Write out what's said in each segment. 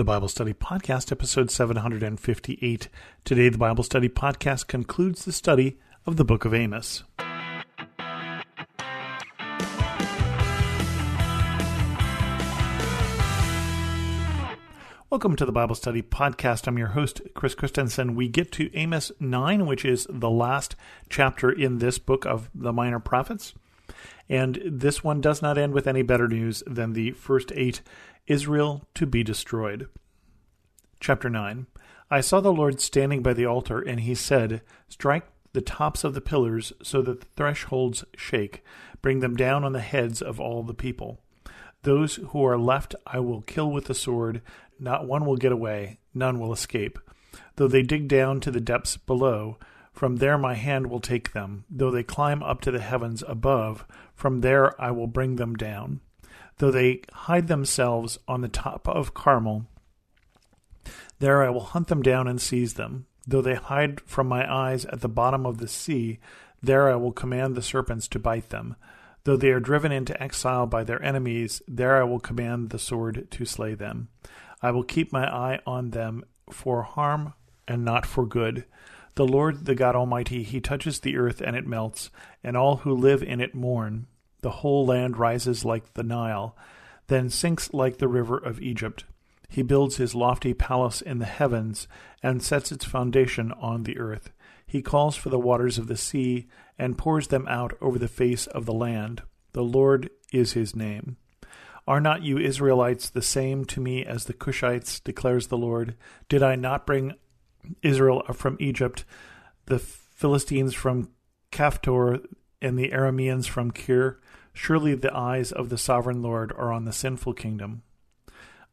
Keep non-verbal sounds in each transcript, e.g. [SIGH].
the Bible Study Podcast, episode 758. Today, the Bible Study Podcast concludes the study of the book of Amos. Welcome to the Bible Study Podcast. I'm your host, Chris Christensen. We get to Amos 9, which is the last chapter in this book of the Minor Prophets. And this one does not end with any better news than the first eight Israel to be destroyed. Chapter 9 I saw the Lord standing by the altar, and he said, Strike the tops of the pillars so that the thresholds shake, bring them down on the heads of all the people. Those who are left I will kill with the sword, not one will get away, none will escape. Though they dig down to the depths below, from there my hand will take them. Though they climb up to the heavens above, from there I will bring them down. Though they hide themselves on the top of Carmel, there I will hunt them down and seize them. Though they hide from my eyes at the bottom of the sea, there I will command the serpents to bite them. Though they are driven into exile by their enemies, there I will command the sword to slay them. I will keep my eye on them for harm and not for good. The Lord, the God Almighty, He touches the earth and it melts, and all who live in it mourn. The whole land rises like the Nile, then sinks like the river of Egypt. He builds his lofty palace in the heavens and sets its foundation on the earth. He calls for the waters of the sea and pours them out over the face of the land. The Lord is his name. Are not you Israelites the same to me as the Cushites, declares the Lord? Did I not bring Israel from Egypt, the Philistines from Caphtor, and the Arameans from Kir. Surely the eyes of the sovereign Lord are on the sinful kingdom.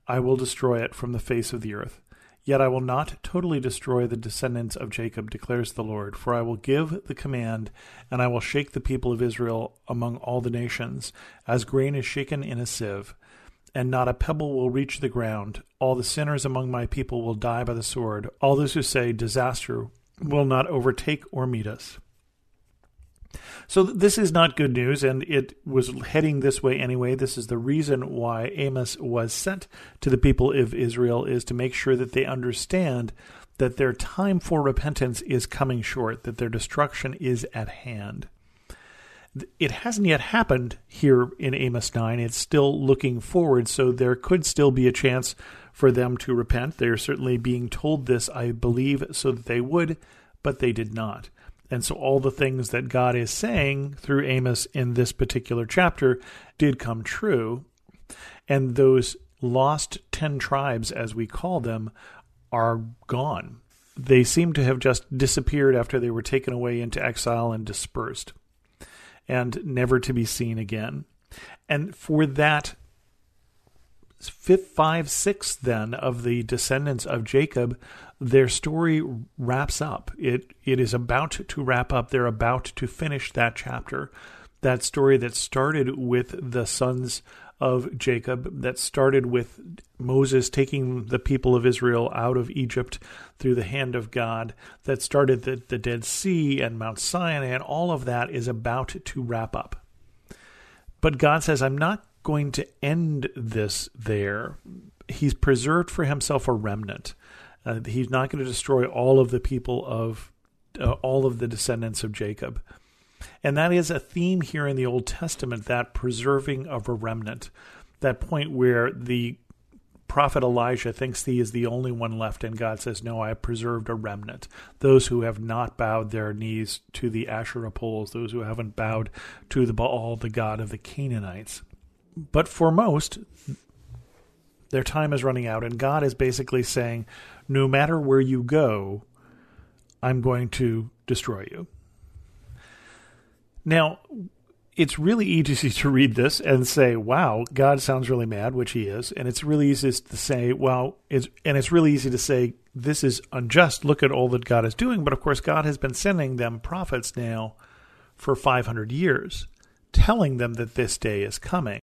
I will destroy it from the face of the earth. Yet I will not totally destroy the descendants of Jacob, declares the Lord, for I will give the command, and I will shake the people of Israel among all the nations, as grain is shaken in a sieve and not a pebble will reach the ground. All the sinners among my people will die by the sword. All those who say disaster will not overtake or meet us. So this is not good news, and it was heading this way anyway. This is the reason why Amos was sent to the people of Israel is to make sure that they understand that their time for repentance is coming short, that their destruction is at hand it hasn't yet happened here in Amos 9. It's still looking forward, so there could still be a chance for them to repent. They're certainly being told this, I believe, so that they would, but they did not. And so all the things that God is saying through Amos in this particular chapter did come true. And those lost 10 tribes, as we call them, are gone. They seem to have just disappeared after they were taken away into exile and dispersed and never to be seen again. And for that fifth, five, six, then of the descendants of Jacob, their story wraps up. It it is about to wrap up. They're about to finish that chapter. That story that started with the sons of Jacob that started with Moses taking the people of Israel out of Egypt through the hand of God, that started the, the Dead Sea and Mount Sinai, and all of that is about to wrap up. But God says, I'm not going to end this there. He's preserved for himself a remnant. Uh, he's not going to destroy all of the people of uh, all of the descendants of Jacob. And that is a theme here in the Old Testament that preserving of a remnant, that point where the prophet Elijah thinks he is the only one left, and God says, No, I have preserved a remnant. Those who have not bowed their knees to the Asherah poles, those who haven't bowed to the Baal, the god of the Canaanites. But for most, their time is running out, and God is basically saying, No matter where you go, I'm going to destroy you. Now, it's really easy [LAUGHS] to read this and say, "Wow, God sounds really mad," which He is, and it's really easy to say, "Well," it's and it's really easy to say, "This is unjust. Look at all that God is doing." But of course, God has been sending them prophets now for 500 years, telling them that this day is coming.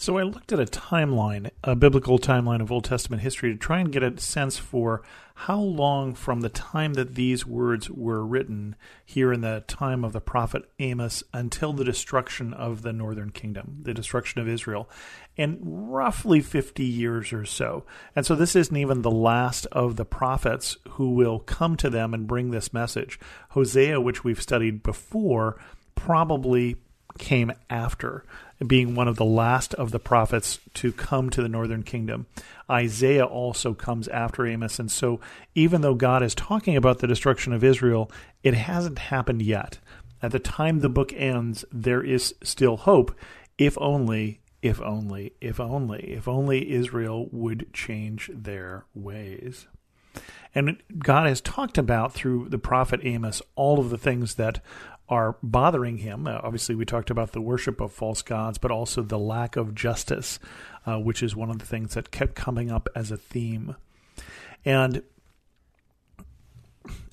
So I looked at a timeline, a biblical timeline of Old Testament history, to try and get a sense for how long from the time that these words were written here in the time of the prophet Amos until the destruction of the northern kingdom, the destruction of Israel, and roughly 50 years or so. And so this isn't even the last of the prophets who will come to them and bring this message. Hosea, which we've studied before, probably came after being one of the last of the prophets to come to the northern kingdom. Isaiah also comes after Amos. And so, even though God is talking about the destruction of Israel, it hasn't happened yet. At the time the book ends, there is still hope, if only, if only, if only, if only Israel would change their ways. And God has talked about through the prophet Amos all of the things that are bothering him. Uh, obviously, we talked about the worship of false gods, but also the lack of justice, uh, which is one of the things that kept coming up as a theme. And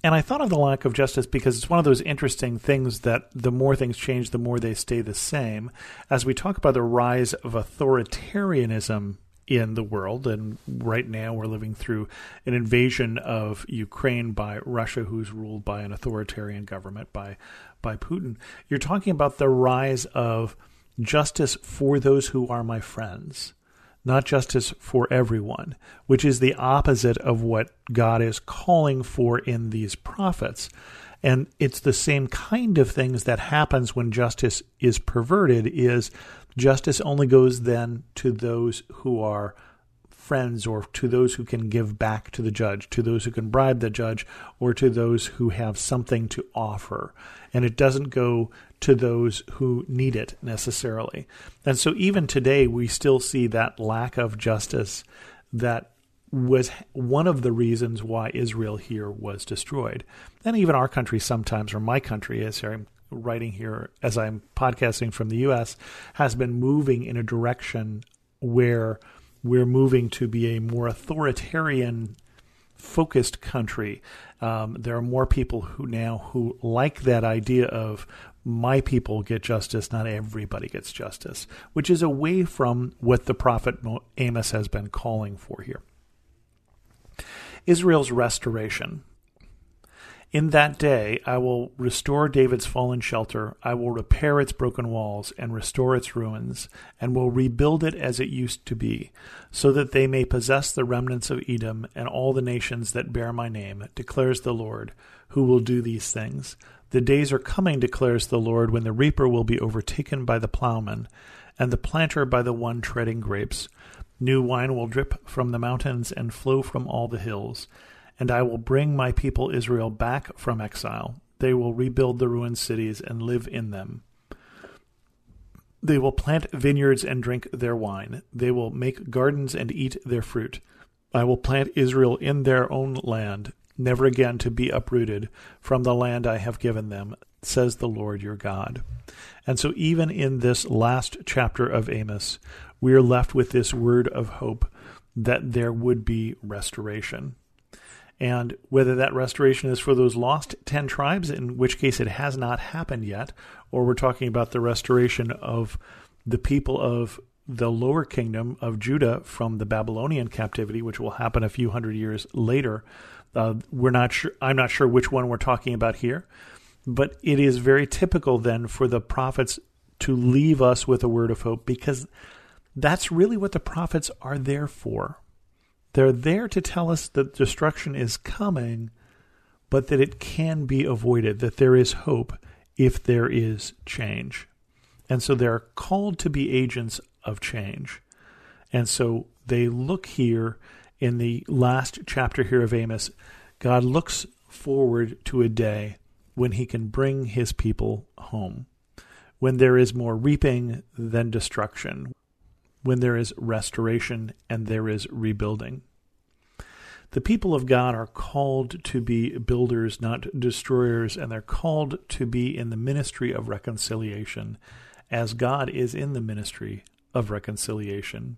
and I thought of the lack of justice because it's one of those interesting things that the more things change, the more they stay the same. As we talk about the rise of authoritarianism in the world. And right now, we're living through an invasion of Ukraine by Russia, who's ruled by an authoritarian government by by Putin. You're talking about the rise of justice for those who are my friends, not justice for everyone, which is the opposite of what God is calling for in these prophets. And it's the same kind of things that happens when justice is perverted is Justice only goes then to those who are friends or to those who can give back to the judge, to those who can bribe the judge, or to those who have something to offer. And it doesn't go to those who need it necessarily. And so even today, we still see that lack of justice that was one of the reasons why Israel here was destroyed. And even our country sometimes, or my country, as I'm writing here as I'm podcasting from the US has been moving in a direction where we're moving to be a more authoritarian focused country. Um, there are more people who now who like that idea of my people get justice, not everybody gets justice, which is away from what the prophet Amos has been calling for here. Israel's restoration. In that day I will restore David's fallen shelter, I will repair its broken walls, and restore its ruins, and will rebuild it as it used to be, so that they may possess the remnants of Edom and all the nations that bear my name, declares the Lord, who will do these things. The days are coming, declares the Lord, when the reaper will be overtaken by the plowman, and the planter by the one treading grapes. New wine will drip from the mountains and flow from all the hills and I will bring my people Israel back from exile. They will rebuild the ruined cities and live in them. They will plant vineyards and drink their wine. They will make gardens and eat their fruit. I will plant Israel in their own land, never again to be uprooted from the land I have given them, says the Lord your God. And so, even in this last chapter of Amos, we are left with this word of hope that there would be restoration. And whether that restoration is for those lost 10 tribes, in which case it has not happened yet, or we're talking about the restoration of the people of the lower kingdom of Judah from the Babylonian captivity, which will happen a few hundred years later. Uh, we're not sure. I'm not sure which one we're talking about here, but it is very typical then for the prophets to leave us with a word of hope because that's really what the prophets are there for. They're there to tell us that destruction is coming, but that it can be avoided, that there is hope if there is change. And so they're called to be agents of change. And so they look here in the last chapter here of Amos. God looks forward to a day when he can bring his people home, when there is more reaping than destruction, when there is restoration and there is rebuilding. The people of God are called to be builders, not destroyers, and they're called to be in the ministry of reconciliation, as God is in the ministry of reconciliation.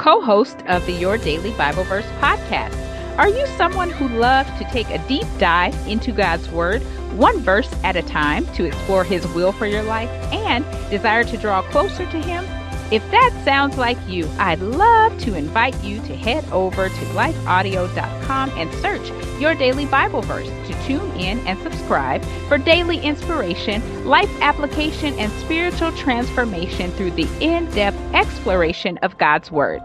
co host of the Your Daily Bible Verse podcast. Are you someone who loves to take a deep dive into God's Word, one verse at a time, to explore His will for your life and desire to draw closer to Him? If that sounds like you, I'd love to invite you to head over to lifeaudio.com and search your daily Bible verse to tune in and subscribe for daily inspiration, life application, and spiritual transformation through the in depth exploration of God's Word.